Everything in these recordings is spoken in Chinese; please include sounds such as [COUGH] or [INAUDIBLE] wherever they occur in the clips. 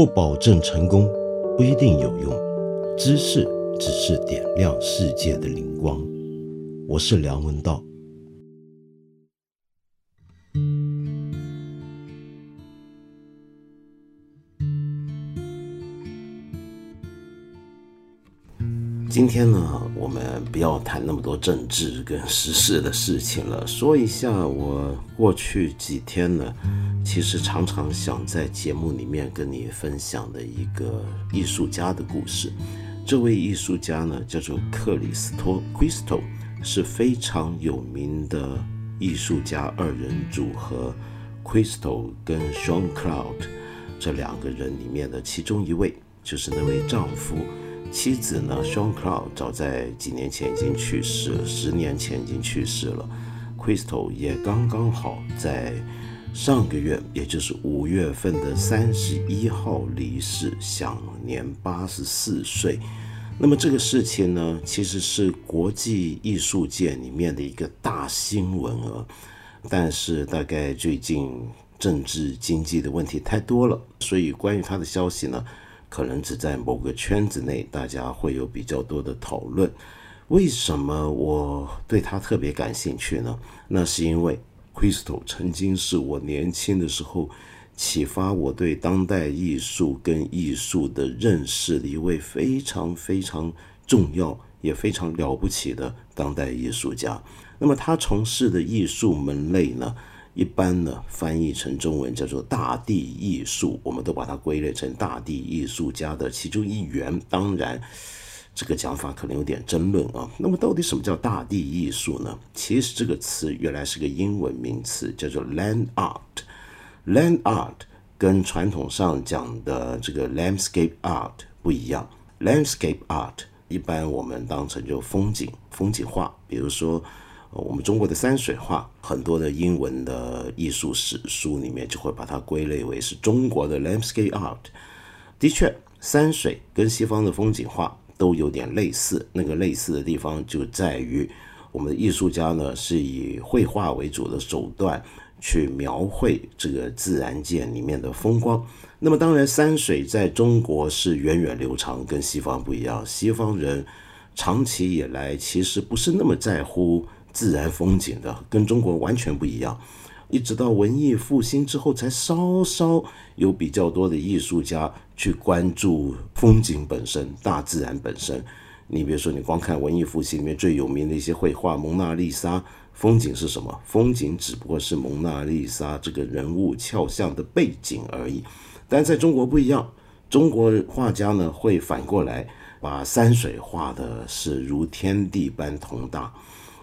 不保证成功，不一定有用。知识只是点亮世界的灵光。我是梁文道。今天呢，我们不要谈那么多政治跟时事的事情了，说一下我过去几天呢，其实常常想在节目里面跟你分享的一个艺术家的故事。这位艺术家呢，叫做克里斯托 （Crystal），是非常有名的艺术家二人组合 Crystal 跟 Sean Cloud 这两个人里面的其中一位，就是那位丈夫。妻子呢，Sean Cloud 早在几年前已经去世，十年前已经去世了。Crystal 也刚刚好在上个月，也就是五月份的三十一号离世，享年八十四岁。那么这个事情呢，其实是国际艺术界里面的一个大新闻啊。但是大概最近政治经济的问题太多了，所以关于他的消息呢。可能只在某个圈子内，大家会有比较多的讨论。为什么我对他特别感兴趣呢？那是因为 Crystal 曾经是我年轻的时候启发我对当代艺术跟艺术的认识的一位非常非常重要也非常了不起的当代艺术家。那么他从事的艺术门类呢？一般呢，翻译成中文叫做大地艺术，我们都把它归类成大地艺术家的其中一员。当然，这个讲法可能有点争论啊。那么，到底什么叫大地艺术呢？其实这个词原来是个英文名词，叫做 land art。land art 跟传统上讲的这个 landscape art 不一样。landscape art 一般我们当成就风景、风景画，比如说。我们中国的山水画，很多的英文的艺术史书里面就会把它归类为是中国的 landscape art。的确，山水跟西方的风景画都有点类似，那个类似的地方就在于，我们的艺术家呢是以绘画为主的手段去描绘这个自然界里面的风光。那么，当然山水在中国是源远流长，跟西方不一样。西方人长期以来其实不是那么在乎。自然风景的跟中国完全不一样，一直到文艺复兴之后，才稍稍有比较多的艺术家去关注风景本身、大自然本身。你比如说，你光看文艺复兴里面最有名的一些绘画《蒙娜丽莎》，风景是什么？风景只不过是蒙娜丽莎这个人物肖像的背景而已。但在中国不一样，中国画家呢会反过来把山水画的是如天地般宏大。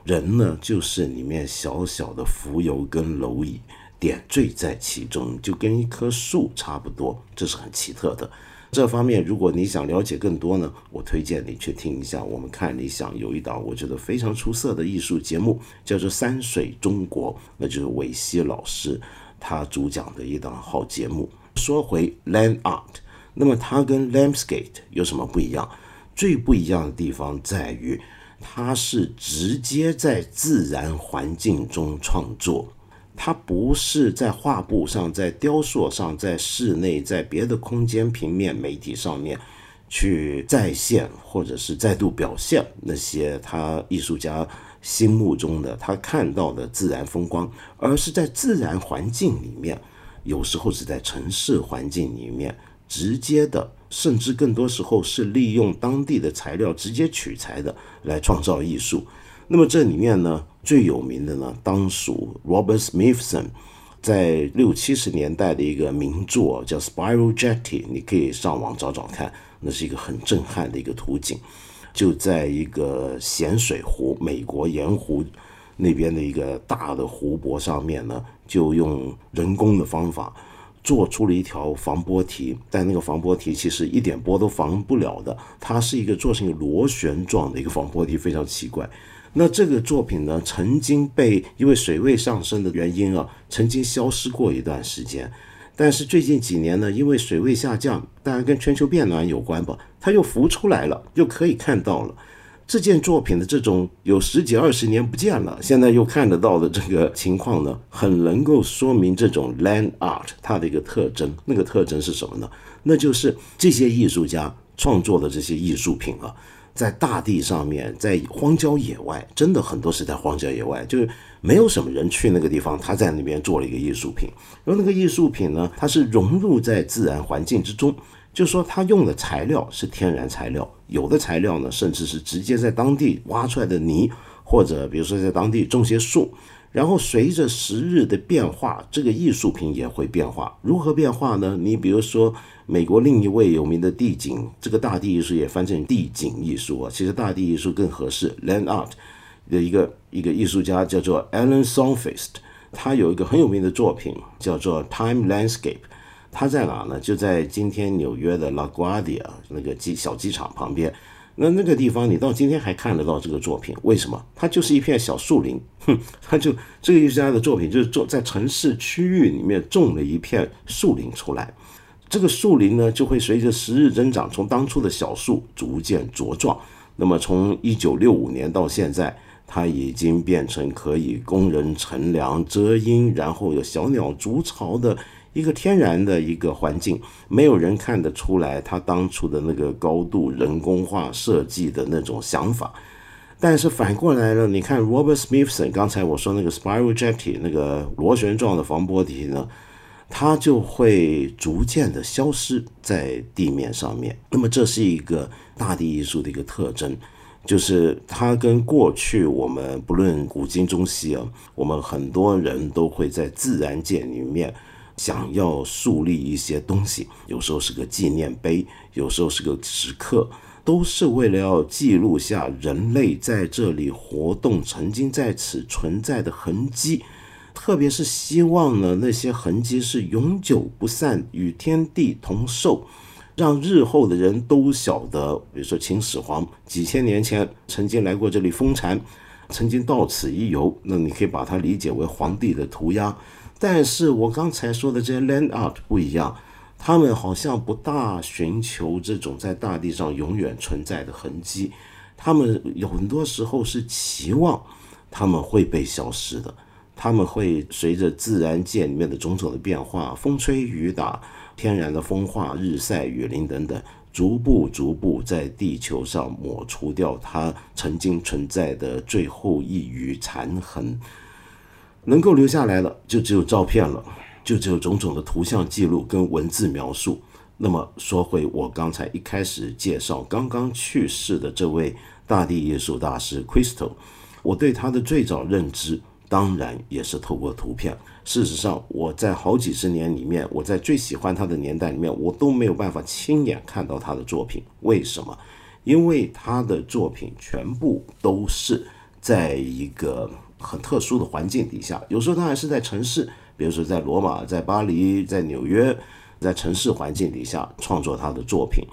人呢，就是里面小小的浮游跟蝼蚁点缀在其中，就跟一棵树差不多，这是很奇特的。这方面，如果你想了解更多呢，我推荐你去听一下。我们看理想有一档我觉得非常出色的艺术节目，叫做《山水中国》，那就是韦西老师他主讲的一档好节目。说回 Land Art，那么它跟 Landscape 有什么不一样？最不一样的地方在于。它是直接在自然环境中创作，它不是在画布上、在雕塑上、在室内、在别的空间、平面、媒体上面去再现或者是再度表现那些他艺术家心目中的他看到的自然风光，而是在自然环境里面，有时候是在城市环境里面。直接的。甚至更多时候是利用当地的材料直接取材的来创造艺术。那么这里面呢，最有名的呢，当属 Robert Smithson 在六七十年代的一个名作叫 Spiral Jetty，你可以上网找找看，那是一个很震撼的一个图景，就在一个咸水湖，美国盐湖那边的一个大的湖泊上面呢，就用人工的方法。做出了一条防波堤，但那个防波堤其实一点波都防不了的。它是一个做成一个螺旋状的一个防波堤，非常奇怪。那这个作品呢，曾经被因为水位上升的原因啊，曾经消失过一段时间。但是最近几年呢，因为水位下降，当然跟全球变暖有关吧，它又浮出来了，又可以看到了。这件作品的这种有十几二十年不见了，现在又看得到的这个情况呢，很能够说明这种 land art 它的一个特征。那个特征是什么呢？那就是这些艺术家创作的这些艺术品啊，在大地上面，在荒郊野外，真的很多是在荒郊野外，就是没有什么人去那个地方，他在那边做了一个艺术品。然后那个艺术品呢，它是融入在自然环境之中，就是说他用的材料是天然材料，有的材料呢，甚至是直接在当地挖出来的泥，或者比如说在当地种些树。然后随着时日的变化，这个艺术品也会变化。如何变化呢？你比如说，美国另一位有名的地景，这个大地艺术也翻成地景艺术啊，其实大地艺术更合适。Land art 的一个一个艺术家叫做 Alan Songfest，他有一个很有名的作品叫做 Time Landscape。他在哪呢？就在今天纽约的 LaGuardia 那个机小机场旁边。那那个地方，你到今天还看得到这个作品？为什么？它就是一片小树林，哼，[LAUGHS] 它就这个艺术家的作品就是种在城市区域里面种了一片树林出来。这个树林呢，就会随着时日增长，从当初的小树逐渐茁壮。那么从一九六五年到现在，它已经变成可以供人乘凉、遮阴，然后有小鸟筑巢的。一个天然的一个环境，没有人看得出来他当初的那个高度人工化设计的那种想法。但是反过来了，你看 Robert Smithson，刚才我说那个 Spiral Jetty 那个螺旋状的防波堤呢，它就会逐渐的消失在地面上面。那么这是一个大地艺术的一个特征，就是它跟过去我们不论古今中西啊，我们很多人都会在自然界里面。想要树立一些东西，有时候是个纪念碑，有时候是个石刻，都是为了要记录下人类在这里活动、曾经在此存在的痕迹。特别是希望呢，那些痕迹是永久不散，与天地同寿，让日后的人都晓得。比如说秦始皇几千年前曾经来过这里封禅，曾经到此一游，那你可以把它理解为皇帝的涂鸦。但是我刚才说的这些 land art 不一样，他们好像不大寻求这种在大地上永远存在的痕迹，他们有很多时候是期望他们会被消失的，他们会随着自然界里面的种种的变化，风吹雨打，天然的风化、日晒雨淋等等，逐步逐步在地球上抹除掉它曾经存在的最后一缕残痕。能够留下来的就只有照片了，就只有种种的图像记录跟文字描述。那么说回我刚才一开始介绍刚刚去世的这位大地艺术大师 Crystal，我对他的最早认知当然也是透过图片。事实上，我在好几十年里面，我在最喜欢他的年代里面，我都没有办法亲眼看到他的作品。为什么？因为他的作品全部都是在一个。很特殊的环境底下，有时候他还是在城市，比如说在罗马、在巴黎、在纽约，在城市环境底下创作他的作品。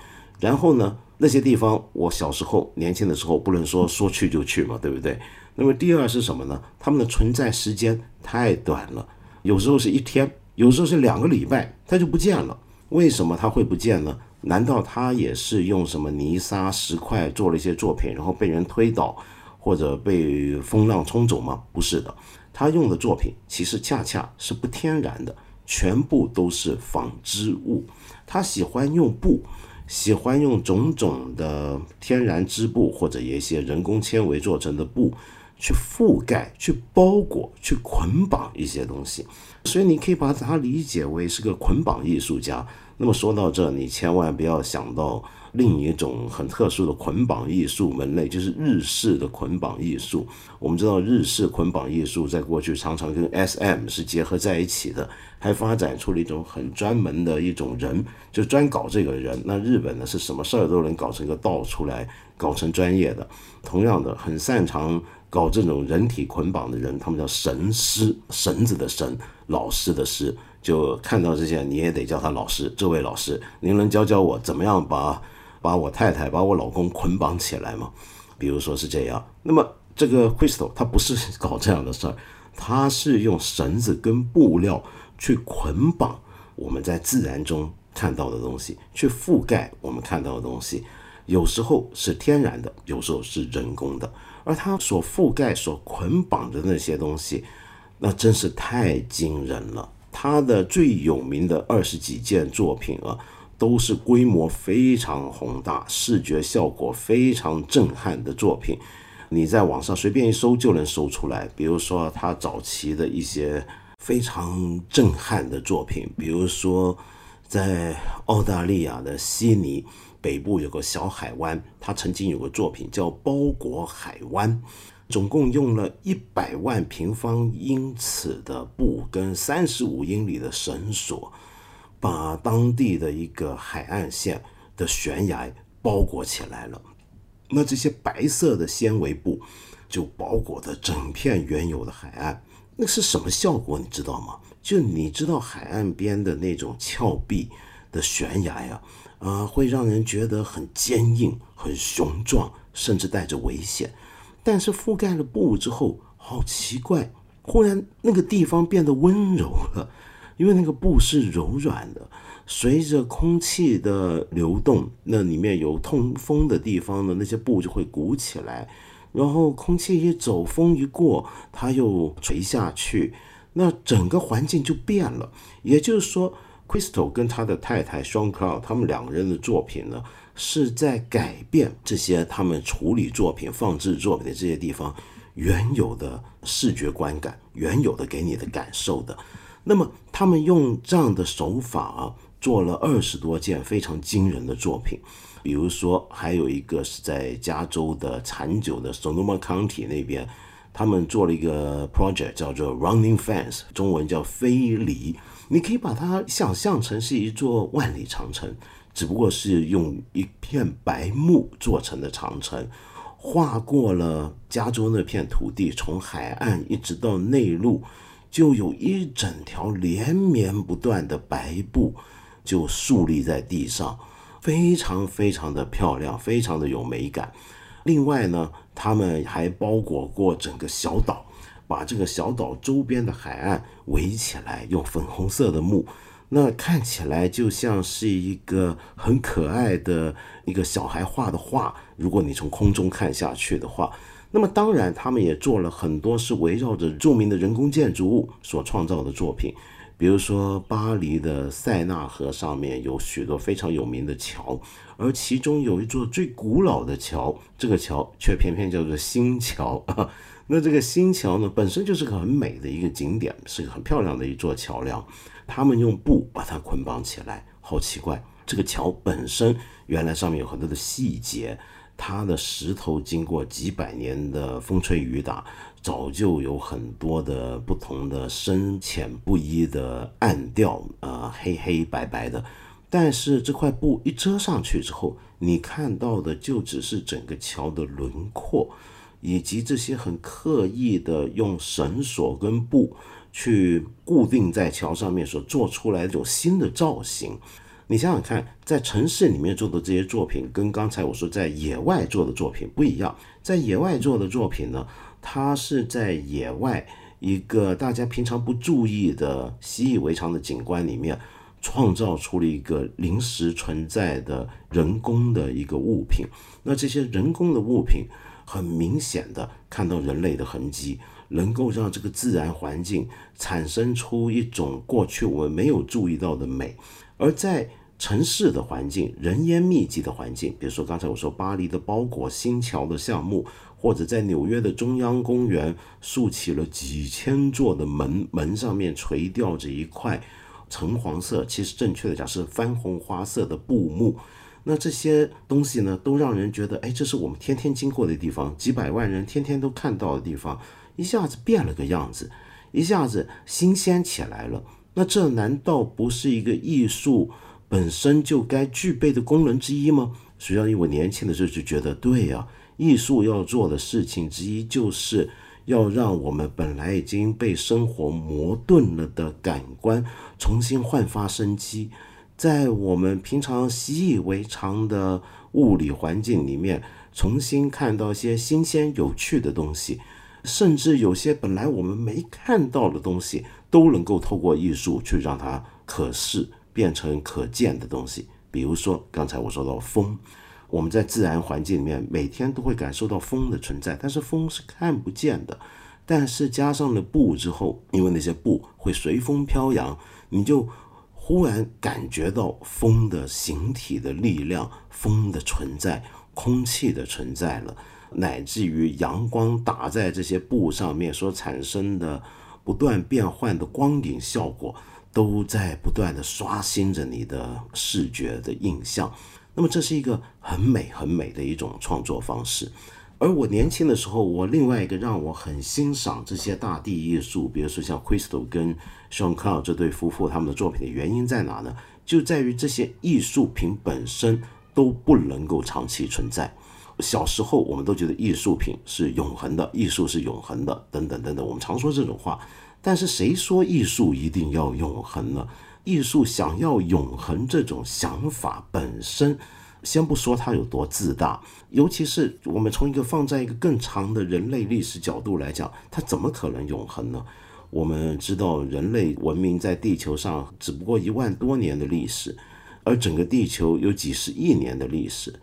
然后呢，那些地方我小时候年轻的时候不能说说去就去嘛，对不对？那么第二是什么呢？他们的存在时间太短了，有时候是一天，有时候是两个礼拜，他就不见了。为什么他会不见呢？难道他也是用什么泥沙石块做了一些作品，然后被人推倒？或者被风浪冲走吗？不是的，他用的作品其实恰恰是不天然的，全部都是纺织物。他喜欢用布，喜欢用种种的天然织布或者一些人工纤维做成的布去覆盖、去包裹、去捆绑一些东西。所以你可以把它理解为是个捆绑艺术家。那么说到这，你千万不要想到。另一种很特殊的捆绑艺术门类就是日式的捆绑艺术。我们知道日式捆绑艺术在过去常常跟 S.M 是结合在一起的，还发展出了一种很专门的一种人，就专搞这个人。那日本呢是什么事儿都能搞成一个道出来，搞成专业的。同样的，很擅长搞这种人体捆绑的人，他们叫神师，绳子的绳，老师的师。就看到这些，你也得叫他老师。这位老师，您能教教我怎么样把？把我太太、把我老公捆绑起来嘛？比如说是这样。那么这个 Crystal 他不是 [LAUGHS] 搞这样的事儿，他是用绳子跟布料去捆绑我们在自然中看到的东西，去覆盖我们看到的东西。有时候是天然的，有时候是人工的。而他所覆盖、所捆绑的那些东西，那真是太惊人了。他的最有名的二十几件作品啊。都是规模非常宏大、视觉效果非常震撼的作品。你在网上随便一搜就能搜出来。比如说他早期的一些非常震撼的作品，比如说在澳大利亚的悉尼北部有个小海湾，他曾经有个作品叫《包裹海湾》。总共用了一百万平方英尺的布跟三十五英里的绳索，把当地的一个海岸线的悬崖包裹起来了。那这些白色的纤维布就包裹着整片原有的海岸，那是什么效果？你知道吗？就你知道海岸边的那种峭壁的悬崖呀，啊，会让人觉得很坚硬、很雄壮，甚至带着危险。但是覆盖了布之后，好奇怪，忽然那个地方变得温柔了，因为那个布是柔软的，随着空气的流动，那里面有通风的地方呢，那些布就会鼓起来，然后空气一走，风一过，它又垂下去，那整个环境就变了。也就是说，Crystal 跟他的太太 Sean Crow 他们两个人的作品呢。是在改变这些他们处理作品、放置作品的这些地方原有的视觉观感、原有的给你的感受的。那么，他们用这样的手法，做了二十多件非常惊人的作品。比如说，还有一个是在加州的残久的 Sonoma County 那边，他们做了一个 project 叫做 Running Fence，中文叫飞离。你可以把它想象成是一座万里长城。只不过是用一片白木做成的长城，划过了加州那片土地，从海岸一直到内陆，就有一整条连绵不断的白布就竖立在地上，非常非常的漂亮，非常的有美感。另外呢，他们还包裹过整个小岛，把这个小岛周边的海岸围起来，用粉红色的木。那看起来就像是一个很可爱的一个小孩画的画。如果你从空中看下去的话，那么当然他们也做了很多是围绕着著名的人工建筑物所创造的作品。比如说巴黎的塞纳河上面有许多非常有名的桥，而其中有一座最古老的桥，这个桥却偏偏叫做新桥。[LAUGHS] 那这个新桥呢，本身就是个很美的一个景点，是个很漂亮的一座桥梁。他们用布把它捆绑起来，好奇怪！这个桥本身原来上面有很多的细节，它的石头经过几百年的风吹雨打，早就有很多的不同的深浅不一的暗调，呃，黑黑白白的。但是这块布一遮上去之后，你看到的就只是整个桥的轮廓，以及这些很刻意的用绳索跟布。去固定在桥上面所做出来的这种新的造型，你想想看，在城市里面做的这些作品，跟刚才我说在野外做的作品不一样。在野外做的作品呢，它是在野外一个大家平常不注意的习以为常的景观里面，创造出了一个临时存在的人工的一个物品。那这些人工的物品，很明显的看到人类的痕迹。能够让这个自然环境产生出一种过去我们没有注意到的美，而在城市的环境、人烟密集的环境，比如说刚才我说巴黎的包裹新桥的项目，或者在纽约的中央公园竖起了几千座的门，门上面垂吊着一块橙黄色，其实正确的讲是番红花色的布幕。那这些东西呢，都让人觉得，哎，这是我们天天经过的地方，几百万人天天都看到的地方。一下子变了个样子，一下子新鲜起来了。那这难道不是一个艺术本身就该具备的功能之一吗？实际上，因为我年轻的时候就觉得，对呀，艺术要做的事情之一，就是要让我们本来已经被生活磨钝了的感官重新焕发生机，在我们平常习以为常的物理环境里面，重新看到一些新鲜有趣的东西。甚至有些本来我们没看到的东西，都能够透过艺术去让它可视，变成可见的东西。比如说，刚才我说到风，我们在自然环境里面每天都会感受到风的存在，但是风是看不见的。但是加上了布之后，因为那些布会随风飘扬，你就忽然感觉到风的形体的力量、风的存在、空气的存在了，乃至于阳光打在这些布上面所产生的不断变换的光影效果，都在不断的刷新着你的视觉的印象。那么，这是一个很美、很美的一种创作方式。而我年轻的时候，我另外一个让我很欣赏这些大地艺术，比如说像 Crystal 跟 Sean Cloud 这对夫妇他们的作品的原因在哪呢？就在于这些艺术品本身都不能够长期存在。小时候我们都觉得艺术品是永恒的，艺术是永恒的，等等等等，我们常说这种话。但是谁说艺术一定要永恒呢？艺术想要永恒这种想法本身。先不说它有多自大，尤其是我们从一个放在一个更长的人类历史角度来讲，它怎么可能永恒呢？我们知道人类文明在地球上只不过一万多年的历史，而整个地球有几十亿年的历史，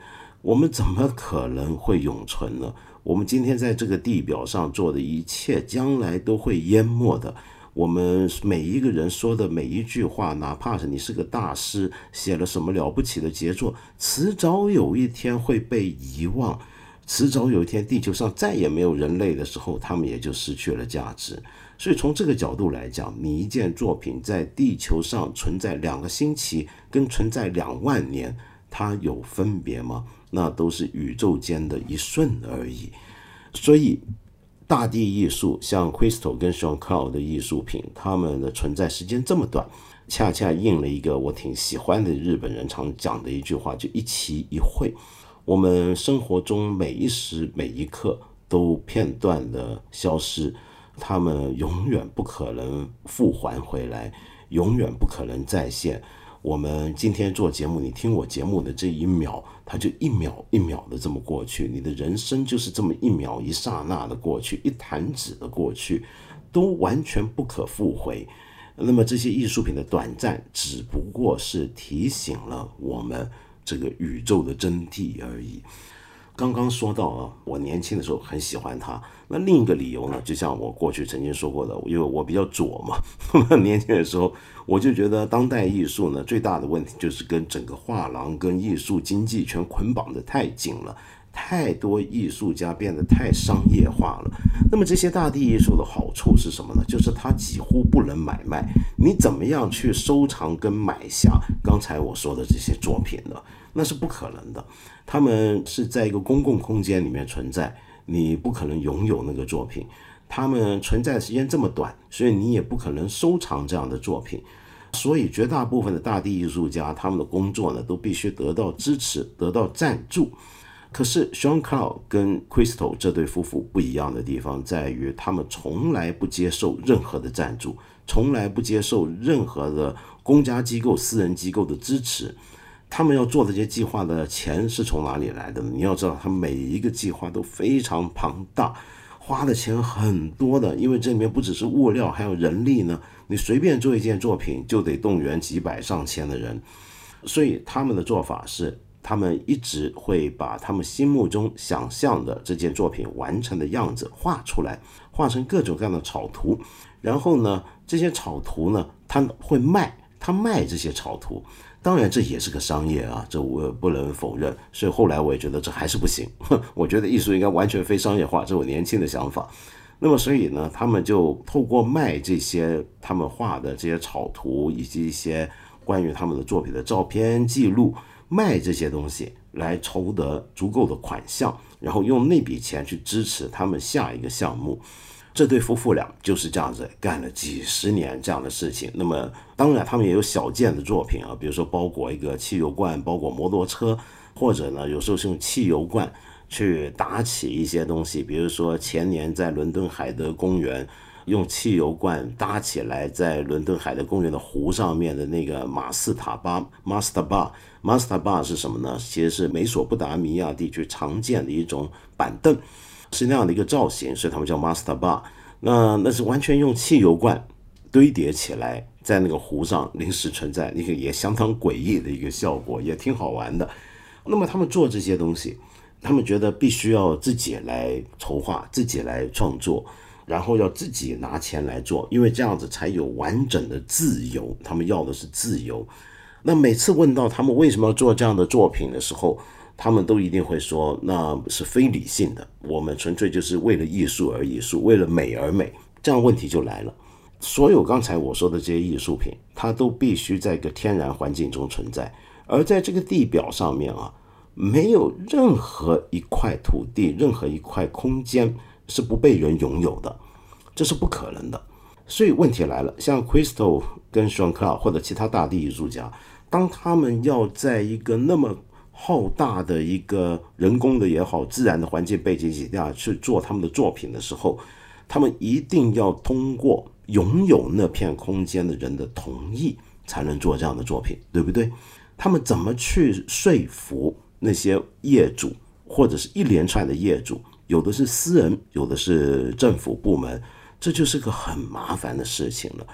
我们怎么可能会永存呢？我们今天在这个地表上做的一切，将来都会淹没的。我们每一个人说的每一句话，哪怕是你是个大师，写了什么了不起的杰作，迟早有一天会被遗忘，迟早有一天地球上再也没有人类的时候，他们也就失去了价值。所以从这个角度来讲，你一件作品在地球上存在两个星期，跟存在两万年，它有分别吗？那都是宇宙间的一瞬而已。所以。大地艺术，像 Crystal 跟 Sean Cloud 的艺术品，他们的存在时间这么短，恰恰应了一个我挺喜欢的日本人常讲的一句话，就一期一会。我们生活中每一时每一刻都片段的消失，他们永远不可能复还回来，永远不可能再现。我们今天做节目，你听我节目的这一秒，它就一秒一秒的这么过去。你的人生就是这么一秒一刹那的过去，一弹指的过去，都完全不可复回。那么这些艺术品的短暂，只不过是提醒了我们这个宇宙的真谛而已。刚刚说到啊，我年轻的时候很喜欢他。那另一个理由呢，就像我过去曾经说过的，因为我比较左嘛，[LAUGHS] 年轻的时候我就觉得当代艺术呢最大的问题就是跟整个画廊跟艺术经济全捆绑的太紧了，太多艺术家变得太商业化了。那么这些大地艺术的好处是什么呢？就是它几乎不能买卖，你怎么样去收藏跟买下刚才我说的这些作品呢？那是不可能的，他们是在一个公共空间里面存在，你不可能拥有那个作品。他们存在时间这么短，所以你也不可能收藏这样的作品。所以绝大部分的大地艺术家，他们的工作呢，都必须得到支持，得到赞助。可是 Sean Cloud 跟 Crystal 这对夫妇不一样的地方在于，他们从来不接受任何的赞助，从来不接受任何的公家机构、私人机构的支持。他们要做这些计划的钱是从哪里来的呢？你要知道，他每一个计划都非常庞大，花的钱很多的。因为这里面不只是物料，还有人力呢。你随便做一件作品，就得动员几百上千的人。所以他们的做法是，他们一直会把他们心目中想象的这件作品完成的样子画出来，画成各种各样的草图。然后呢，这些草图呢，他会卖，他卖这些草图。当然，这也是个商业啊，这我不能否认。所以后来我也觉得这还是不行。[LAUGHS] 我觉得艺术应该完全非商业化，这是我年轻的想法。那么，所以呢，他们就透过卖这些他们画的这些草图，以及一些关于他们的作品的照片记录，卖这些东西来筹得足够的款项，然后用那笔钱去支持他们下一个项目。这对夫妇俩就是这样子干了几十年这样的事情。那么，当然他们也有小件的作品啊，比如说包裹一个汽油罐，包裹摩托车，或者呢，有时候是用汽油罐去打起一些东西。比如说前年在伦敦海德公园用汽油罐搭起来，在伦敦海德公园的湖上面的那个马斯塔巴 （Master Bar），Master Bar 是什么呢？其实是美索不达米亚地区常见的一种板凳。是那样的一个造型，所以他们叫 Master Bar。那那是完全用汽油罐堆叠起来，在那个湖上临时存在，那个也相当诡异的一个效果，也挺好玩的。那么他们做这些东西，他们觉得必须要自己来筹划，自己来创作。然后要自己拿钱来做，因为这样子才有完整的自由。他们要的是自由。那每次问到他们为什么要做这样的作品的时候，他们都一定会说那是非理性的，我们纯粹就是为了艺术而艺术，为了美而美。这样问题就来了。所有刚才我说的这些艺术品，它都必须在一个天然环境中存在，而在这个地表上面啊，没有任何一块土地、任何一块空间是不被人拥有的，这是不可能的。所以问题来了，像 Crystal 跟 Sean Clark 或者其他大地艺术家，当他们要在一个那么浩大的一个人工的也好、自然的环境背景下去做他们的作品的时候，他们一定要通过。拥有那片空间的人的同意才能做这样的作品，对不对？他们怎么去说服那些业主，或者是一连串的业主？有的是私人，有的是政府部门，这就是个很麻烦的事情了。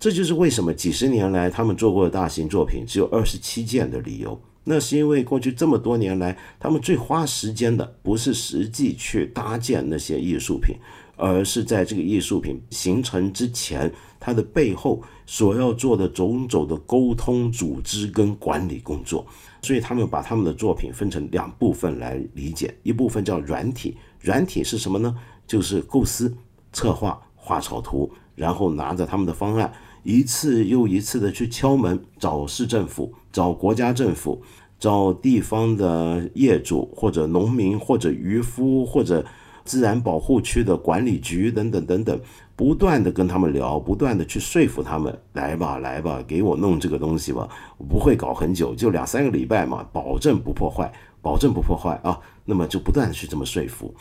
这就是为什么几十年来他们做过的大型作品只有二十七件的理由。那是因为过去这么多年来，他们最花时间的不是实际去搭建那些艺术品。而是在这个艺术品形成之前，它的背后所要做的种种的沟通、组织跟管理工作，所以他们把他们的作品分成两部分来理解，一部分叫软体，软体是什么呢？就是构思、策划、画草图，然后拿着他们的方案，一次又一次的去敲门，找市政府、找国家政府、找地方的业主或者农民或者渔夫或者。自然保护区的管理局等等等等，不断的跟他们聊，不断的去说服他们，来吧来吧，给我弄这个东西吧，我不会搞很久，就两三个礼拜嘛，保证不破坏，保证不破坏啊。那么就不断的去这么说服。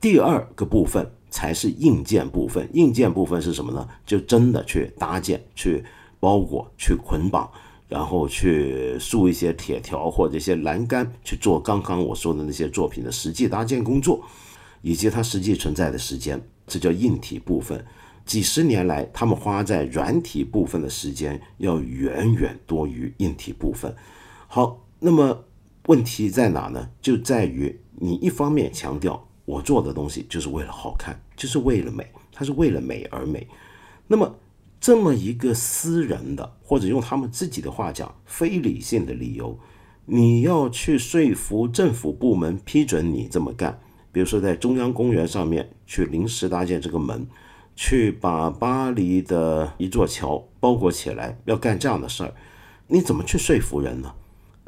第二个部分才是硬件部分，硬件部分是什么呢？就真的去搭建、去包裹、去捆绑，然后去竖一些铁条或者一些栏杆，去做刚刚我说的那些作品的实际搭建工作。以及它实际存在的时间，这叫硬体部分。几十年来，他们花在软体部分的时间要远远多于硬体部分。好，那么问题在哪呢？就在于你一方面强调我做的东西就是为了好看，就是为了美，它是为了美而美。那么这么一个私人的，或者用他们自己的话讲，非理性的理由，你要去说服政府部门批准你这么干。比如说，在中央公园上面去临时搭建这个门，去把巴黎的一座桥包裹起来，要干这样的事儿，你怎么去说服人呢？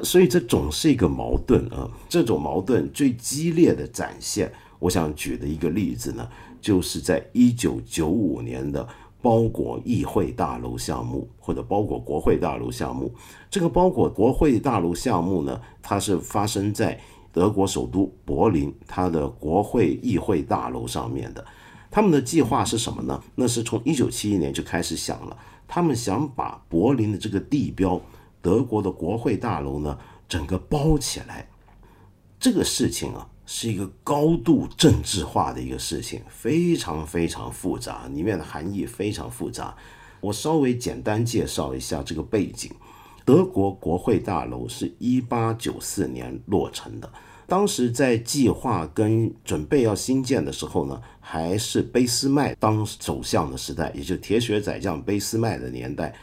所以这总是一个矛盾啊。这种矛盾最激烈的展现，我想举的一个例子呢，就是在一九九五年的包裹议会大楼项目，或者包裹国会大楼项目。这个包裹国会大楼项目呢，它是发生在。德国首都柏林，它的国会议会大楼上面的，他们的计划是什么呢？那是从一九七一年就开始想了，他们想把柏林的这个地标，德国的国会大楼呢，整个包起来。这个事情啊，是一个高度政治化的一个事情，非常非常复杂，里面的含义非常复杂。我稍微简单介绍一下这个背景。德国国会大楼是一八九四年落成的，当时在计划跟准备要新建的时候呢，还是俾斯麦当首相的时代，也就铁血宰相俾斯麦的年代。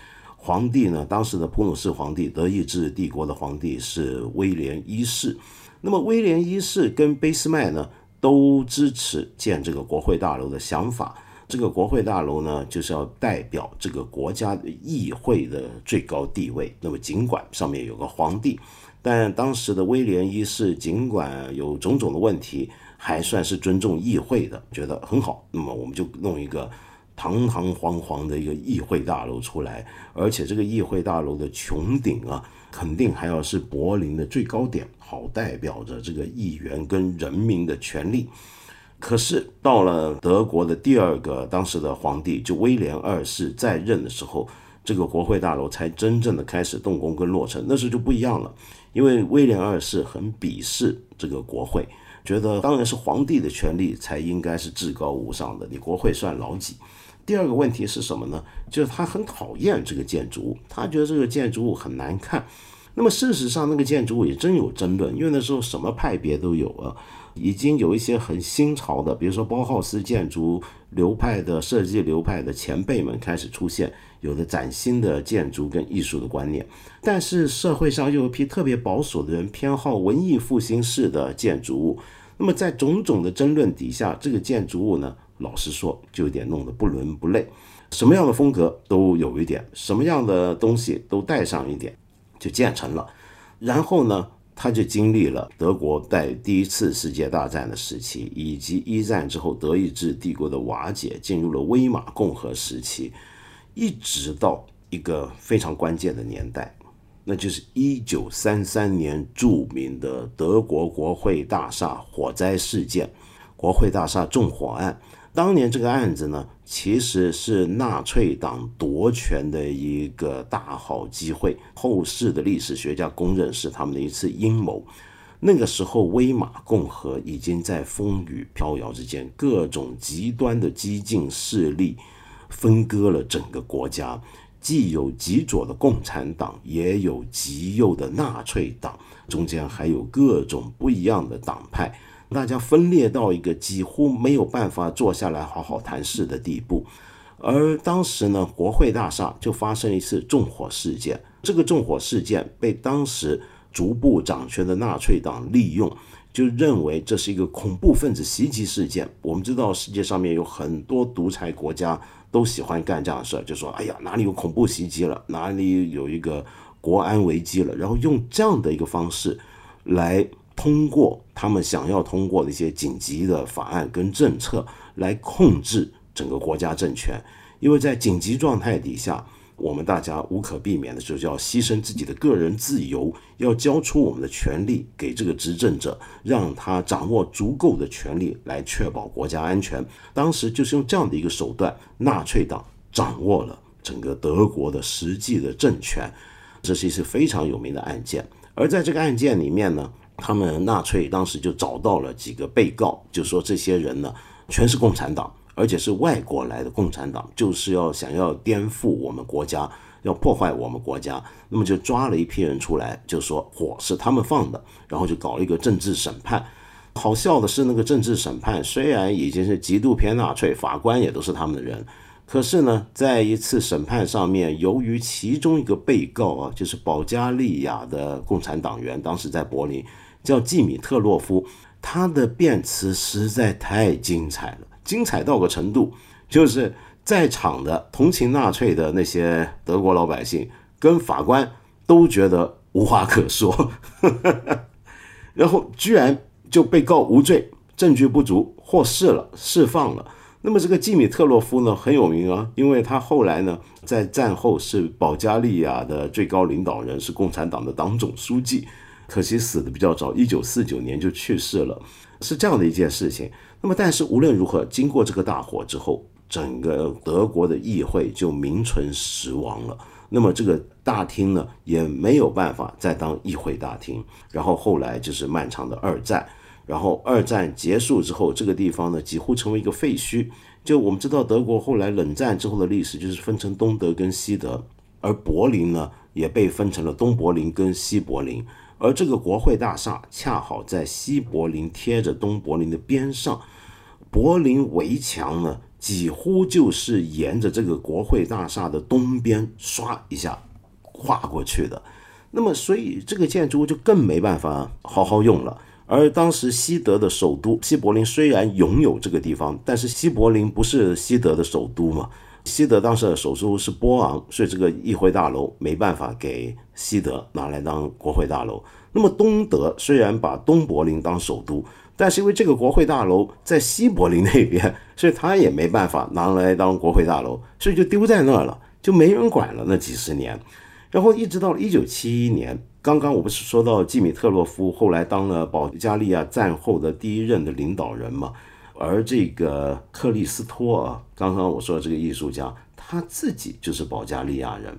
皇帝呢，当时的普鲁士皇帝，德意志帝国的皇帝是威廉一世。那么威廉一世跟俾斯麦呢，都支持建这个国会大楼的想法。这个国会大楼呢，就是要代表这个国家的议会的最高地位。那么，尽管上面有个皇帝，但当时的威廉一世尽管有种种的问题，还算是尊重议会的，觉得很好。那么，我们就弄一个堂堂皇皇的一个议会大楼出来，而且这个议会大楼的穹顶啊，肯定还要是柏林的最高点，好代表着这个议员跟人民的权利。可是到了德国的第二个当时的皇帝，就威廉二世在任的时候，这个国会大楼才真正的开始动工跟落成。那时就不一样了，因为威廉二世很鄙视这个国会，觉得当然是皇帝的权力才应该是至高无上的，你国会算老几？第二个问题是什么呢？就是他很讨厌这个建筑物，他觉得这个建筑物很难看。那么事实上，那个建筑物也真有争论，因为那时候什么派别都有啊，已经有一些很新潮的，比如说包浩斯建筑流派的设计流派的前辈们开始出现，有的崭新的建筑跟艺术的观念。但是社会上又有一批特别保守的人，偏好文艺复兴式的建筑物。那么在种种的争论底下，这个建筑物呢，老实说，就有点弄得不伦不类，什么样的风格都有一点，什么样的东西都带上一点。就建成了，然后呢，他就经历了德国在第一次世界大战的时期，以及一战之后德意志帝国的瓦解，进入了威玛共和时期，一直到一个非常关键的年代，那就是一九三三年著名的德国国会大厦火灾事件，国会大厦纵火案。当年这个案子呢，其实是纳粹党夺权的一个大好机会，后世的历史学家公认是他们的一次阴谋。那个时候，威玛共和已经在风雨飘摇之间，各种极端的激进势力分割了整个国家，既有极左的共产党，也有极右的纳粹党，中间还有各种不一样的党派。大家分裂到一个几乎没有办法坐下来好好谈事的地步，而当时呢，国会大厦就发生一次纵火事件。这个纵火事件被当时逐步掌权的纳粹党利用，就认为这是一个恐怖分子袭击事件。我们知道世界上面有很多独裁国家都喜欢干这样的事儿，就说：“哎呀，哪里有恐怖袭击了，哪里有一个国安危机了。”然后用这样的一个方式来。通过他们想要通过的一些紧急的法案跟政策来控制整个国家政权，因为在紧急状态底下，我们大家无可避免的就要牺牲自己的个人自由，要交出我们的权利给这个执政者，让他掌握足够的权利来确保国家安全。当时就是用这样的一个手段，纳粹党掌握了整个德国的实际的政权，这是一次非常有名的案件。而在这个案件里面呢。他们纳粹当时就找到了几个被告，就说这些人呢全是共产党，而且是外国来的共产党，就是要想要颠覆我们国家，要破坏我们国家。那么就抓了一批人出来，就说火是他们放的，然后就搞了一个政治审判。好笑的是，那个政治审判虽然已经是极度偏纳粹，法官也都是他们的人，可是呢，在一次审判上面，由于其中一个被告啊，就是保加利亚的共产党员，当时在柏林。叫季米特洛夫，他的辩词实在太精彩了，精彩到个程度，就是在场的同情纳粹的那些德国老百姓跟法官都觉得无话可说，然后居然就被告无罪，证据不足，获释了，释放了。那么这个季米特洛夫呢很有名啊，因为他后来呢在战后是保加利亚的最高领导人，是共产党的党总书记。可惜死的比较早，一九四九年就去世了，是这样的一件事情。那么，但是无论如何，经过这个大火之后，整个德国的议会就名存实亡了。那么，这个大厅呢，也没有办法再当议会大厅。然后后来就是漫长的二战，然后二战结束之后，这个地方呢几乎成为一个废墟。就我们知道，德国后来冷战之后的历史就是分成东德跟西德，而柏林呢也被分成了东柏林跟西柏林。而这个国会大厦恰好在西柏林贴着东柏林的边上，柏林围墙呢几乎就是沿着这个国会大厦的东边唰一下跨过去的。那么，所以这个建筑物就更没办法好好用了。而当时西德的首都西柏林虽然拥有这个地方，但是西柏林不是西德的首都嘛？西德当时的首都是波昂，所以这个议会大楼没办法给西德拿来当国会大楼。那么东德虽然把东柏林当首都，但是因为这个国会大楼在西柏林那边，[LAUGHS] 所以他也没办法拿来当国会大楼，所以就丢在那儿了，就没人管了那几十年。然后一直到了一九七一年，刚刚我不是说到季米特洛夫后来当了保加利亚战后的第一任的领导人嘛？而这个克里斯托啊，刚刚我说的这个艺术家，他自己就是保加利亚人，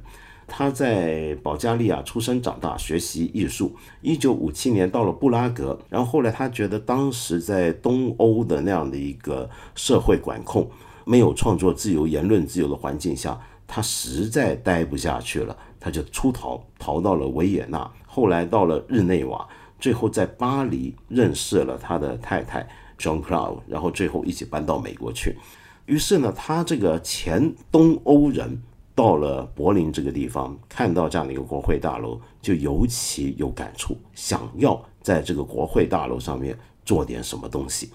他在保加利亚出生长大，学习艺术。一九五七年到了布拉格，然后后来他觉得当时在东欧的那样的一个社会管控、没有创作自由、言论自由的环境下，他实在待不下去了，他就出逃，逃到了维也纳，后来到了日内瓦，最后在巴黎认识了他的太太 John Cloud，然后最后一起搬到美国去。于是呢，他这个前东欧人到了柏林这个地方，看到这样的一个国会大楼，就尤其有感触，想要在这个国会大楼上面做点什么东西。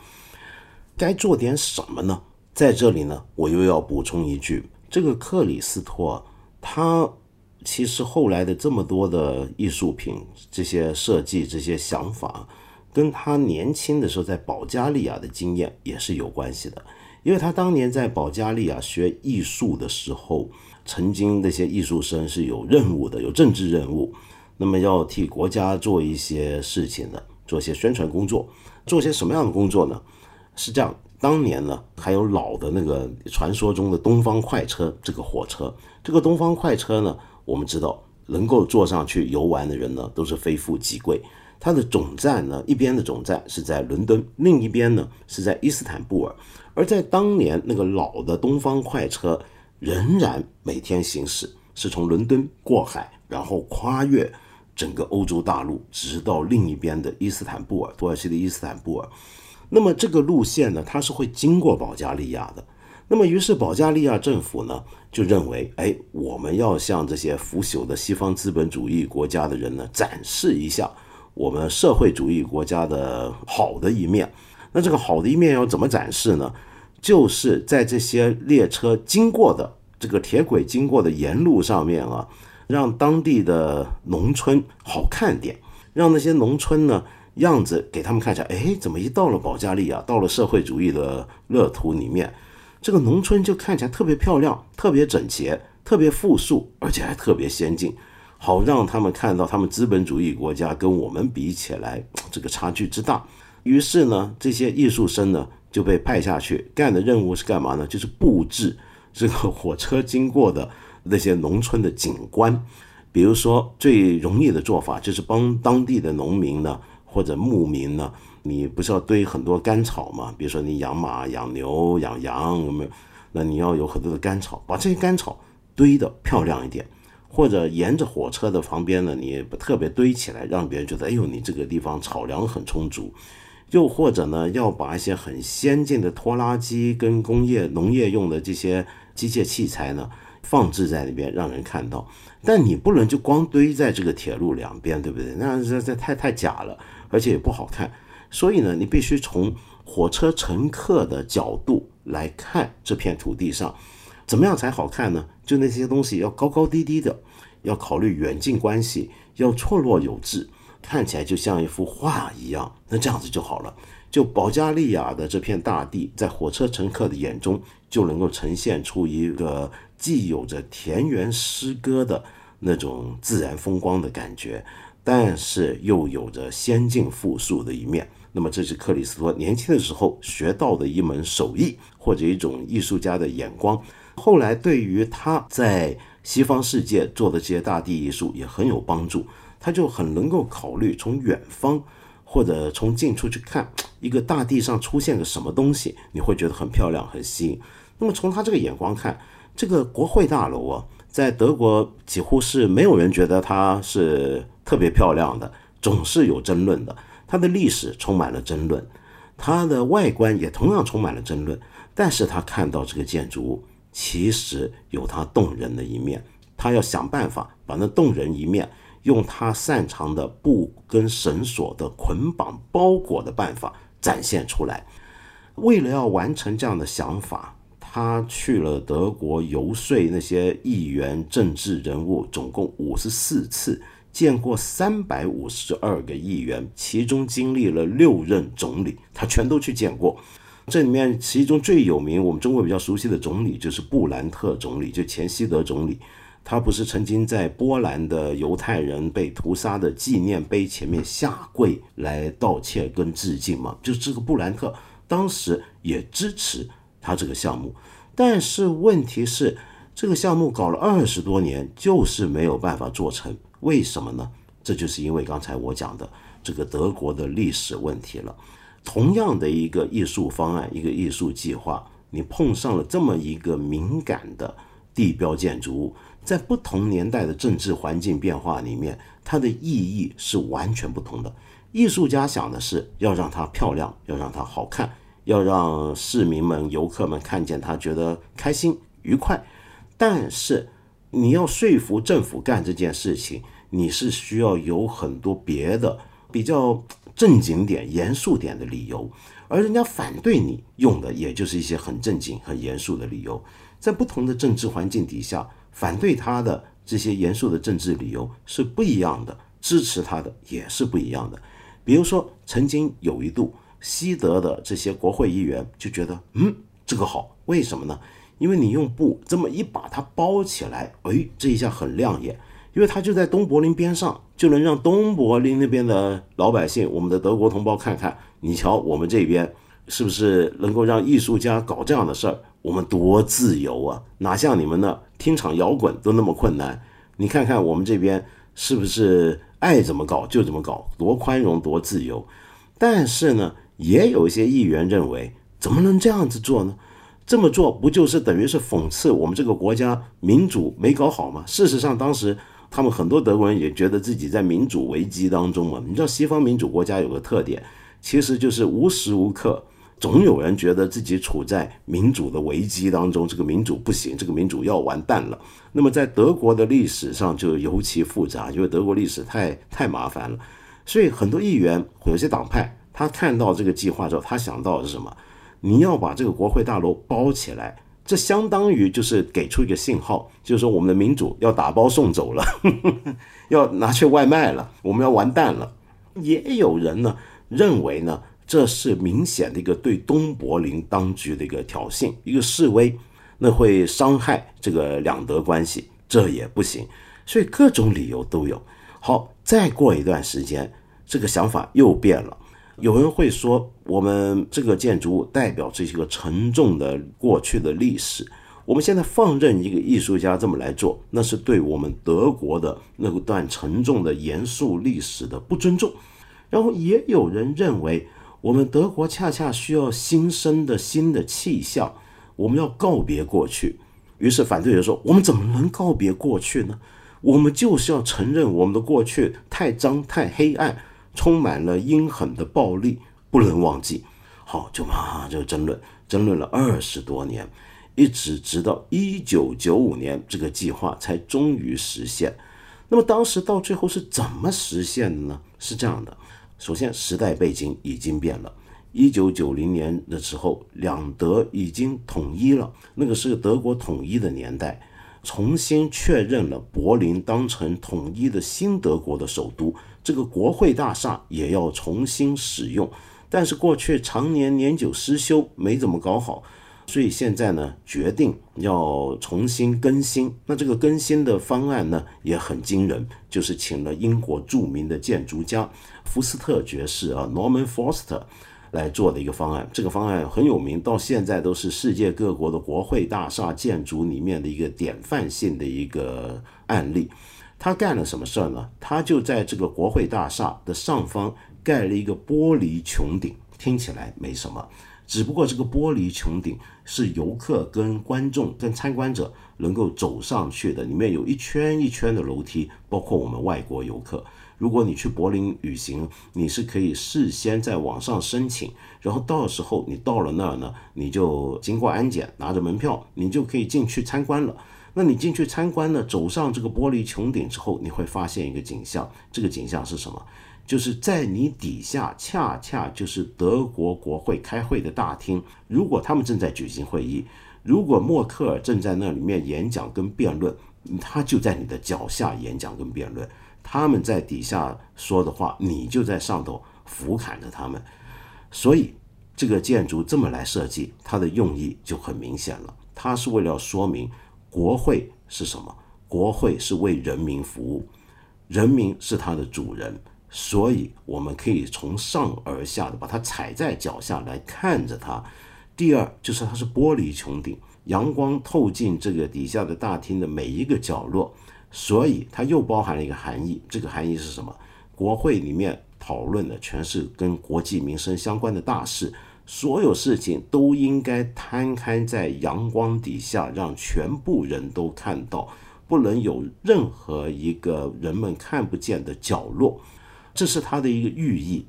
该做点什么呢？在这里呢，我又要补充一句，这个克里斯托他。其实后来的这么多的艺术品，这些设计、这些想法，跟他年轻的时候在保加利亚的经验也是有关系的。因为他当年在保加利亚学艺术的时候，曾经那些艺术生是有任务的，有政治任务，那么要替国家做一些事情的，做一些宣传工作。做些什么样的工作呢？是这样，当年呢还有老的那个传说中的东方快车这个火车，这个东方快车呢。我们知道，能够坐上去游玩的人呢，都是非富即贵。它的总站呢，一边的总站是在伦敦，另一边呢是在伊斯坦布尔。而在当年，那个老的东方快车仍然每天行驶，是从伦敦过海，然后跨越整个欧洲大陆，直到另一边的伊斯坦布尔，土耳其的伊斯坦布尔。那么这个路线呢，它是会经过保加利亚的。那么，于是保加利亚政府呢就认为，哎，我们要向这些腐朽的西方资本主义国家的人呢展示一下我们社会主义国家的好的一面。那这个好的一面要怎么展示呢？就是在这些列车经过的这个铁轨经过的沿路上面啊，让当地的农村好看点，让那些农村呢样子给他们看一下，哎，怎么一到了保加利亚，到了社会主义的乐土里面。这个农村就看起来特别漂亮、特别整洁、特别富庶，而且还特别先进，好让他们看到他们资本主义国家跟我们比起来这个差距之大。于是呢，这些艺术生呢就被派下去干的任务是干嘛呢？就是布置这个火车经过的那些农村的景观。比如说，最容易的做法就是帮当地的农民呢或者牧民呢。你不是要堆很多干草吗？比如说你养马、养牛、养羊，有没有？那你要有很多的干草，把这些干草堆得漂亮一点，或者沿着火车的旁边呢，你特别堆起来，让别人觉得，哎呦，你这个地方草粮很充足。又或者呢，要把一些很先进的拖拉机跟工业、农业用的这些机械器材呢，放置在那边，让人看到。但你不能就光堆在这个铁路两边，对不对？那这这太太假了，而且也不好看。所以呢，你必须从火车乘客的角度来看这片土地上，怎么样才好看呢？就那些东西要高高低低的，要考虑远近关系，要错落有致，看起来就像一幅画一样。那这样子就好了。就保加利亚的这片大地，在火车乘客的眼中，就能够呈现出一个既有着田园诗歌的那种自然风光的感觉。但是又有着先进富庶的一面，那么这是克里斯托年轻的时候学到的一门手艺，或者一种艺术家的眼光。后来对于他在西方世界做的这些大地艺术也很有帮助。他就很能够考虑从远方或者从近处去看一个大地上出现个什么东西，你会觉得很漂亮、很吸引。那么从他这个眼光看，这个国会大楼啊，在德国几乎是没有人觉得它是。特别漂亮的，总是有争论的。它的历史充满了争论，它的外观也同样充满了争论。但是他看到这个建筑物，其实有它动人的一面。他要想办法把那动人一面，用他擅长的布跟绳索的捆绑包裹的办法展现出来。为了要完成这样的想法，他去了德国游说那些议员、政治人物，总共五十四次。见过三百五十二个议员，其中经历了六任总理，他全都去见过。这里面其中最有名，我们中国比较熟悉的总理就是布兰特总理，就前西德总理。他不是曾经在波兰的犹太人被屠杀的纪念碑前面下跪来道歉跟致敬吗？就这个布兰特当时也支持他这个项目，但是问题是这个项目搞了二十多年，就是没有办法做成。为什么呢？这就是因为刚才我讲的这个德国的历史问题了。同样的一个艺术方案，一个艺术计划，你碰上了这么一个敏感的地标建筑物，在不同年代的政治环境变化里面，它的意义是完全不同的。艺术家想的是要让它漂亮，要让它好看，要让市民们、游客们看见它觉得开心愉快。但是你要说服政府干这件事情，你是需要有很多别的比较正经点、严肃点的理由，而人家反对你用的，也就是一些很正经、很严肃的理由。在不同的政治环境底下，反对他的这些严肃的政治理由是不一样的，支持他的也是不一样的。比如说，曾经有一度，西德的这些国会议员就觉得，嗯，这个好，为什么呢？因为你用布这么一把它包起来，哎，这一下很亮眼，因为它就在东柏林边上，就能让东柏林那边的老百姓，我们的德国同胞看看，你瞧我们这边是不是能够让艺术家搞这样的事儿，我们多自由啊，哪像你们那听场摇滚都那么困难，你看看我们这边是不是？爱怎么搞就怎么搞，多宽容多自由。但是呢，也有一些议员认为，怎么能这样子做呢？这么做不就是等于是讽刺我们这个国家民主没搞好吗？事实上，当时他们很多德国人也觉得自己在民主危机当中嘛。你知道，西方民主国家有个特点，其实就是无时无刻。总有人觉得自己处在民主的危机当中，这个民主不行，这个民主要完蛋了。那么在德国的历史上就尤其复杂，因为德国历史太太麻烦了，所以很多议员、有些党派，他看到这个计划之后，他想到的是什么？你要把这个国会大楼包起来，这相当于就是给出一个信号，就是说我们的民主要打包送走了，[LAUGHS] 要拿去外卖了，我们要完蛋了。也有人呢认为呢。这是明显的一个对东柏林当局的一个挑衅，一个示威，那会伤害这个两德关系，这也不行。所以各种理由都有。好，再过一段时间，这个想法又变了。有人会说，我们这个建筑物代表这些个沉重的过去的历史，我们现在放任一个艺术家这么来做，那是对我们德国的那段沉重的严肃历史的不尊重。然后也有人认为。我们德国恰恰需要新生的新的气象，我们要告别过去。于是反对者说：“我们怎么能告别过去呢？我们就是要承认我们的过去太脏、太黑暗，充满了阴狠的暴力，不能忘记。”好，就嘛就争论，争论了二十多年，一直直到一九九五年，这个计划才终于实现。那么当时到最后是怎么实现的呢？是这样的。首先，时代背景已经变了。一九九零年的时候，两德已经统一了，那个是德国统一的年代，重新确认了柏林当成统一的新德国的首都。这个国会大厦也要重新使用，但是过去常年年久失修，没怎么搞好。所以现在呢，决定要重新更新。那这个更新的方案呢，也很惊人，就是请了英国著名的建筑家福斯特爵士啊，Norman Foster 来做的一个方案。这个方案很有名，到现在都是世界各国的国会大厦建筑里面的一个典范性的一个案例。他干了什么事儿呢？他就在这个国会大厦的上方盖了一个玻璃穹顶，听起来没什么。只不过这个玻璃穹顶是游客跟观众跟参观者能够走上去的，里面有一圈一圈的楼梯，包括我们外国游客。如果你去柏林旅行，你是可以事先在网上申请，然后到时候你到了那儿呢，你就经过安检，拿着门票，你就可以进去参观了。那你进去参观呢，走上这个玻璃穹顶之后，你会发现一个景象，这个景象是什么？就是在你底下，恰恰就是德国国会开会的大厅。如果他们正在举行会议，如果默克尔正在那里面演讲跟辩论，他就在你的脚下演讲跟辩论。他们在底下说的话，你就在上头俯瞰着他们。所以这个建筑这么来设计，它的用意就很明显了。它是为了说明国会是什么？国会是为人民服务，人民是它的主人。所以，我们可以从上而下的把它踩在脚下来看着它。第二，就是它是玻璃穹顶，阳光透进这个底下的大厅的每一个角落，所以它又包含了一个含义。这个含义是什么？国会里面讨论的全是跟国计民生相关的大事，所有事情都应该摊开在阳光底下，让全部人都看到，不能有任何一个人们看不见的角落，这是它的一个寓意。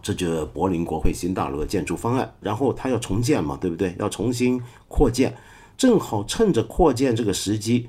这就是柏林国会新大楼的建筑方案。然后它要重建嘛，对不对？要重新扩建，正好趁着扩建这个时机，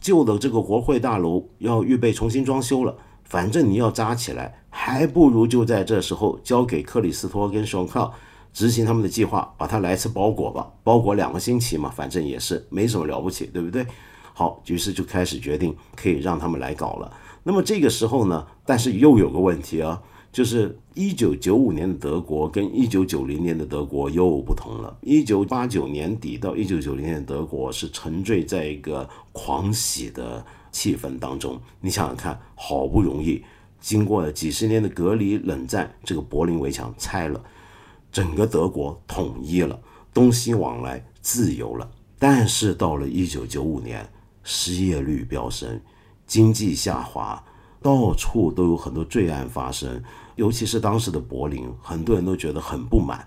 旧的这个国会大楼要预备重新装修了。反正你要扎起来，还不如就在这时候交给克里斯托跟熊克执行他们的计划，把它来次包裹吧，包裹两个星期嘛，反正也是没什么了不起，对不对？好，于是就开始决定可以让他们来搞了。那么这个时候呢，但是又有个问题啊，就是一九九五年的德国跟一九九零年的德国又不同了。一九八九年底到一九九零年的德国是沉醉在一个狂喜的气氛当中。你想想看，好不容易经过了几十年的隔离冷战，这个柏林围墙拆了，整个德国统一了，东西往来自由了。但是到了一九九五年。失业率飙升，经济下滑，到处都有很多罪案发生，尤其是当时的柏林，很多人都觉得很不满，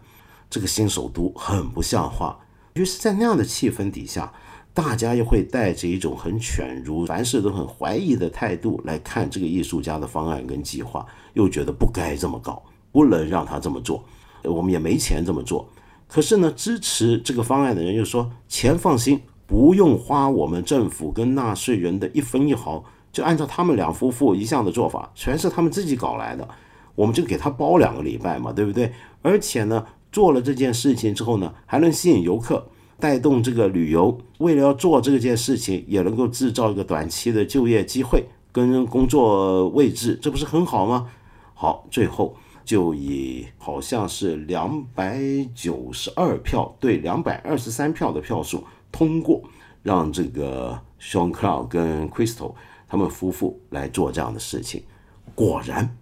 这个新首都很不像话。于是，在那样的气氛底下，大家又会带着一种很犬儒、凡事都很怀疑的态度来看这个艺术家的方案跟计划，又觉得不该这么搞，不能让他这么做，我们也没钱这么做。可是呢，支持这个方案的人又说：“钱放心。”不用花我们政府跟纳税人的一分一毫，就按照他们两夫妇一向的做法，全是他们自己搞来的，我们就给他包两个礼拜嘛，对不对？而且呢，做了这件事情之后呢，还能吸引游客，带动这个旅游。为了要做这件事情，也能够制造一个短期的就业机会跟工作位置，这不是很好吗？好，最后就以好像是两百九十二票对两百二十三票的票数。通过让这个 Sean Cloud 跟 Crystal 他们夫妇来做这样的事情，果然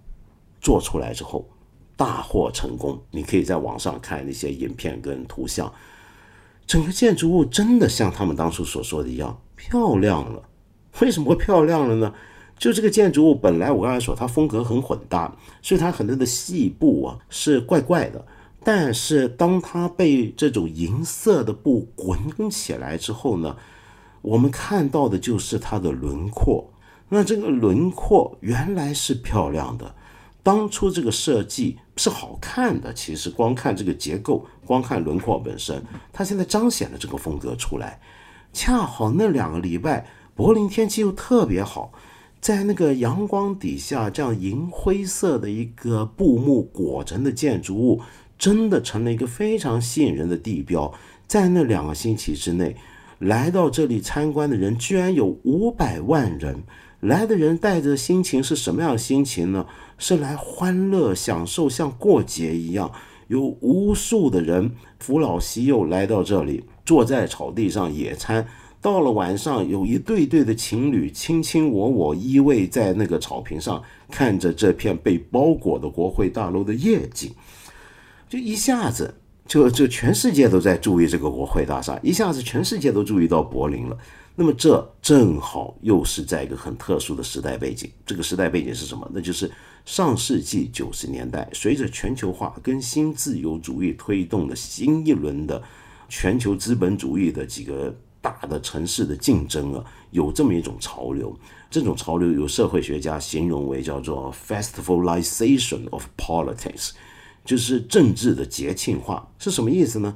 做出来之后大获成功。你可以在网上看那些影片跟图像，整个建筑物真的像他们当初所说的一样漂亮了。为什么会漂亮了呢？就这个建筑物本来我刚才说它风格很混搭，所以它很多的细部啊是怪怪的。但是，当它被这种银色的布滚起来之后呢，我们看到的就是它的轮廓。那这个轮廓原来是漂亮的，当初这个设计是好看的。其实光看这个结构，光看轮廓本身，它现在彰显了这个风格出来。恰好那两个礼拜，柏林天气又特别好，在那个阳光底下，这样银灰色的一个布幕裹成的建筑物。真的成了一个非常吸引人的地标，在那两个星期之内，来到这里参观的人居然有五百万人。来的人带着心情是什么样的心情呢？是来欢乐、享受，像过节一样。有无数的人扶老携幼来到这里，坐在草地上野餐。到了晚上，有一对对的情侣卿卿我我依偎在那个草坪上，看着这片被包裹的国会大楼的夜景。就一下子，就就全世界都在注意这个国会大厦，一下子全世界都注意到柏林了。那么这正好又是在一个很特殊的时代背景。这个时代背景是什么？那就是上世纪九十年代，随着全球化跟新自由主义推动的新一轮的全球资本主义的几个大的城市的竞争啊，有这么一种潮流。这种潮流由社会学家形容为叫做 “festivalization of politics”。就是政治的节庆化是什么意思呢？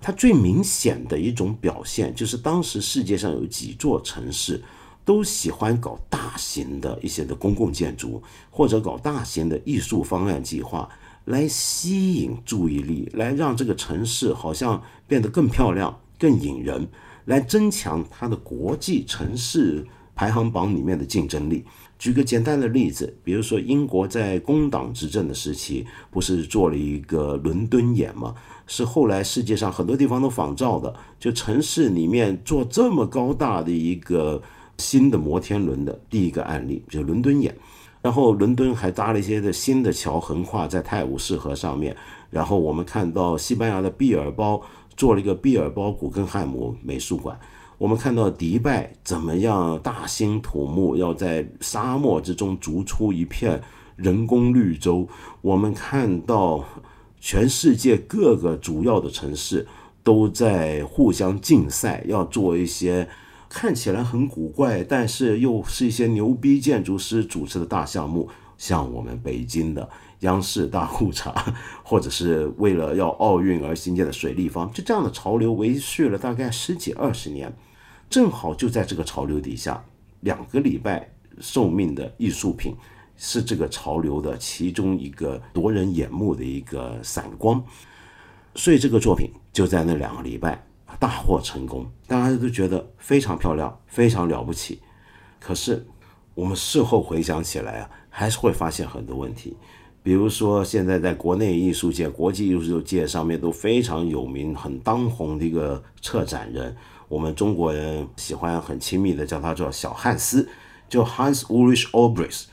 它最明显的一种表现就是当时世界上有几座城市都喜欢搞大型的一些的公共建筑，或者搞大型的艺术方案计划，来吸引注意力，来让这个城市好像变得更漂亮、更引人，来增强它的国际城市排行榜里面的竞争力。举个简单的例子，比如说英国在工党执政的时期，不是做了一个伦敦眼吗？是后来世界上很多地方都仿照的，就城市里面做这么高大的一个新的摩天轮的第一个案例，就伦敦眼。然后伦敦还搭了一些的新的桥，横跨在泰晤士河上面。然后我们看到西班牙的毕尔包做了一个毕尔包古根汉姆美术馆。我们看到迪拜怎么样大兴土木，要在沙漠之中逐出一片人工绿洲。我们看到全世界各个主要的城市都在互相竞赛，要做一些看起来很古怪，但是又是一些牛逼建筑师主持的大项目，像我们北京的央视大裤衩，或者是为了要奥运而兴建的水立方，就这样的潮流维续了大概十几二十年，正好就在这个潮流底下，两个礼拜寿命的艺术品。是这个潮流的其中一个夺人眼目的一个闪光，所以这个作品就在那两个礼拜大获成功，大家都觉得非常漂亮，非常了不起。可是我们事后回想起来啊，还是会发现很多问题。比如说，现在在国内艺术界、国际艺术界上面都非常有名、很当红的一个策展人，我们中国人喜欢很亲密的叫他叫小汉斯，就 Hans Ulrich o b r i s。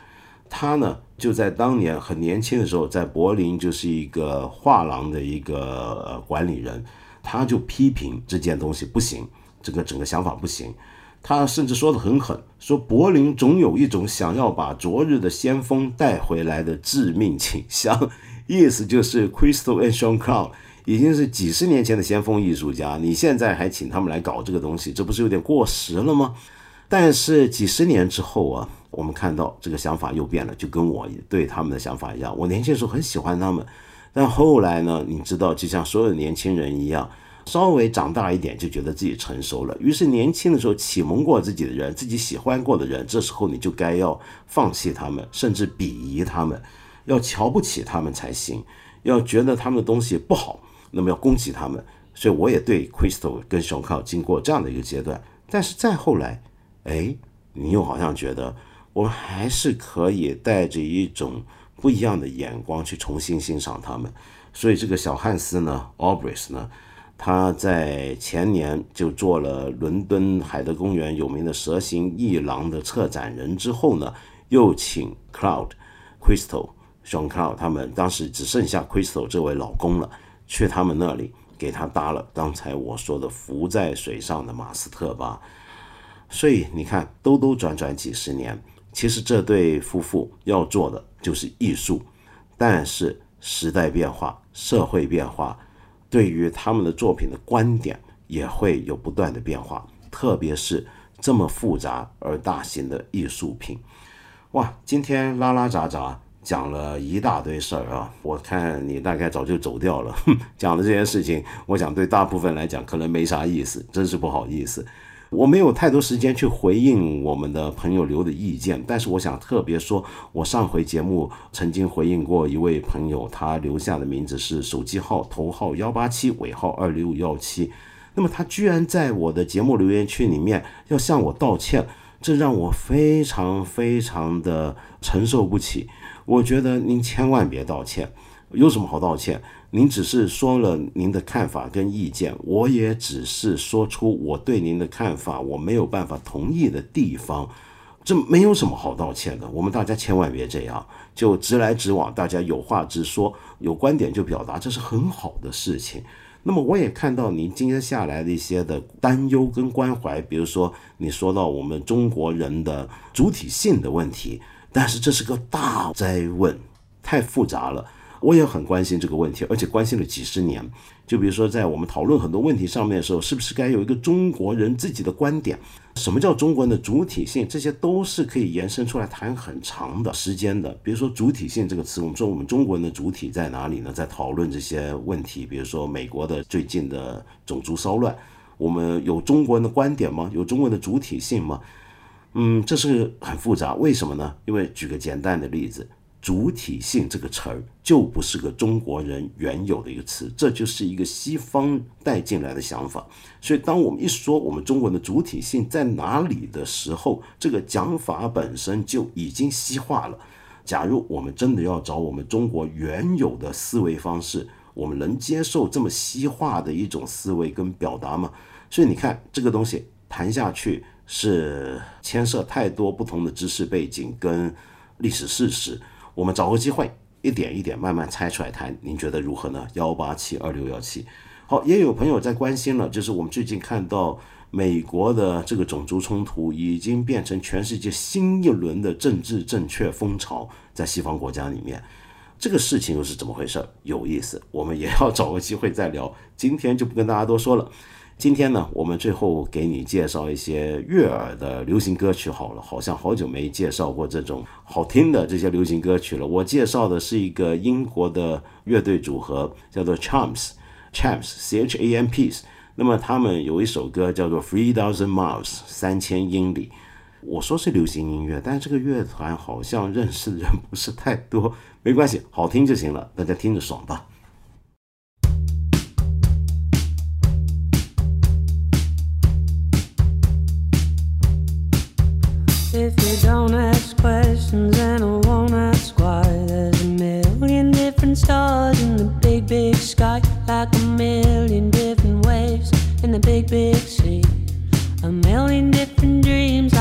他呢，就在当年很年轻的时候，在柏林就是一个画廊的一个管理人，他就批评这件东西不行，这个整个想法不行。他甚至说的很狠，说柏林总有一种想要把昨日的先锋带回来的致命倾向，意思就是 Crystal and Sean Crow 已经是几十年前的先锋艺术家，你现在还请他们来搞这个东西，这不是有点过时了吗？但是几十年之后啊。我们看到这个想法又变了，就跟我对他们的想法一样。我年轻时候很喜欢他们，但后来呢，你知道，就像所有的年轻人一样，稍微长大一点就觉得自己成熟了。于是年轻的时候启蒙过自己的人，自己喜欢过的人，这时候你就该要放弃他们，甚至鄙夷他们，要瞧不起他们才行，要觉得他们的东西不好，那么要攻击他们。所以我也对 Crystal 跟熊靠经过这样的一个阶段，但是再后来，哎，你又好像觉得。我们还是可以带着一种不一样的眼光去重新欣赏他们。所以这个小汉斯呢，Obrist 呢，他在前年就做了伦敦海德公园有名的蛇形翼狼的策展人之后呢，又请 Cloud、Crystal、Sean Cloud 他们当时只剩下 Crystal 这位老公了，去他们那里给他搭了刚才我说的浮在水上的马斯特吧。所以你看，兜兜转转几十年。其实这对夫妇要做的就是艺术，但是时代变化、社会变化，对于他们的作品的观点也会有不断的变化。特别是这么复杂而大型的艺术品，哇！今天拉拉杂杂讲了一大堆事儿啊，我看你大概早就走掉了。讲的这些事情，我想对大部分来讲可能没啥意思，真是不好意思。我没有太多时间去回应我们的朋友留的意见，但是我想特别说，我上回节目曾经回应过一位朋友，他留下的名字是手机号头号幺八七尾号二六幺七，那么他居然在我的节目留言区里面要向我道歉，这让我非常非常的承受不起。我觉得您千万别道歉，有什么好道歉？您只是说了您的看法跟意见，我也只是说出我对您的看法，我没有办法同意的地方，这没有什么好道歉的。我们大家千万别这样，就直来直往，大家有话直说，有观点就表达，这是很好的事情。那么我也看到您今天下来的一些的担忧跟关怀，比如说你说到我们中国人的主体性的问题，但是这是个大灾问，太复杂了。我也很关心这个问题，而且关心了几十年。就比如说，在我们讨论很多问题上面的时候，是不是该有一个中国人自己的观点？什么叫中国人的主体性？这些都是可以延伸出来谈很长的时间的。比如说“主体性”这个词，我们说我们中国人的主体在哪里呢？在讨论这些问题。比如说美国的最近的种族骚乱，我们有中国人的观点吗？有中国人的主体性吗？嗯，这是很复杂。为什么呢？因为举个简单的例子。主体性这个词儿就不是个中国人原有的一个词，这就是一个西方带进来的想法。所以，当我们一说我们中国人的主体性在哪里的时候，这个讲法本身就已经西化了。假如我们真的要找我们中国原有的思维方式，我们能接受这么西化的一种思维跟表达吗？所以，你看这个东西谈下去是牵涉太多不同的知识背景跟历史事实。我们找个机会，一点一点慢慢拆出来谈，您觉得如何呢？幺八七二六幺七，好，也有朋友在关心了，就是我们最近看到美国的这个种族冲突已经变成全世界新一轮的政治正确风潮，在西方国家里面，这个事情又是怎么回事？有意思，我们也要找个机会再聊，今天就不跟大家多说了。今天呢，我们最后给你介绍一些悦耳的流行歌曲好了，好像好久没介绍过这种好听的这些流行歌曲了。我介绍的是一个英国的乐队组合，叫做 Champs，Champs，C H A M P S。那么他们有一首歌叫做 Three Thousand Miles，三千英里。我说是流行音乐，但是这个乐团好像认识的人不是太多，没关系，好听就行了，大家听着爽吧。If you don't ask questions, then I won't ask why. There's a million different stars in the big, big sky, like a million different waves in the big, big sea. A million different dreams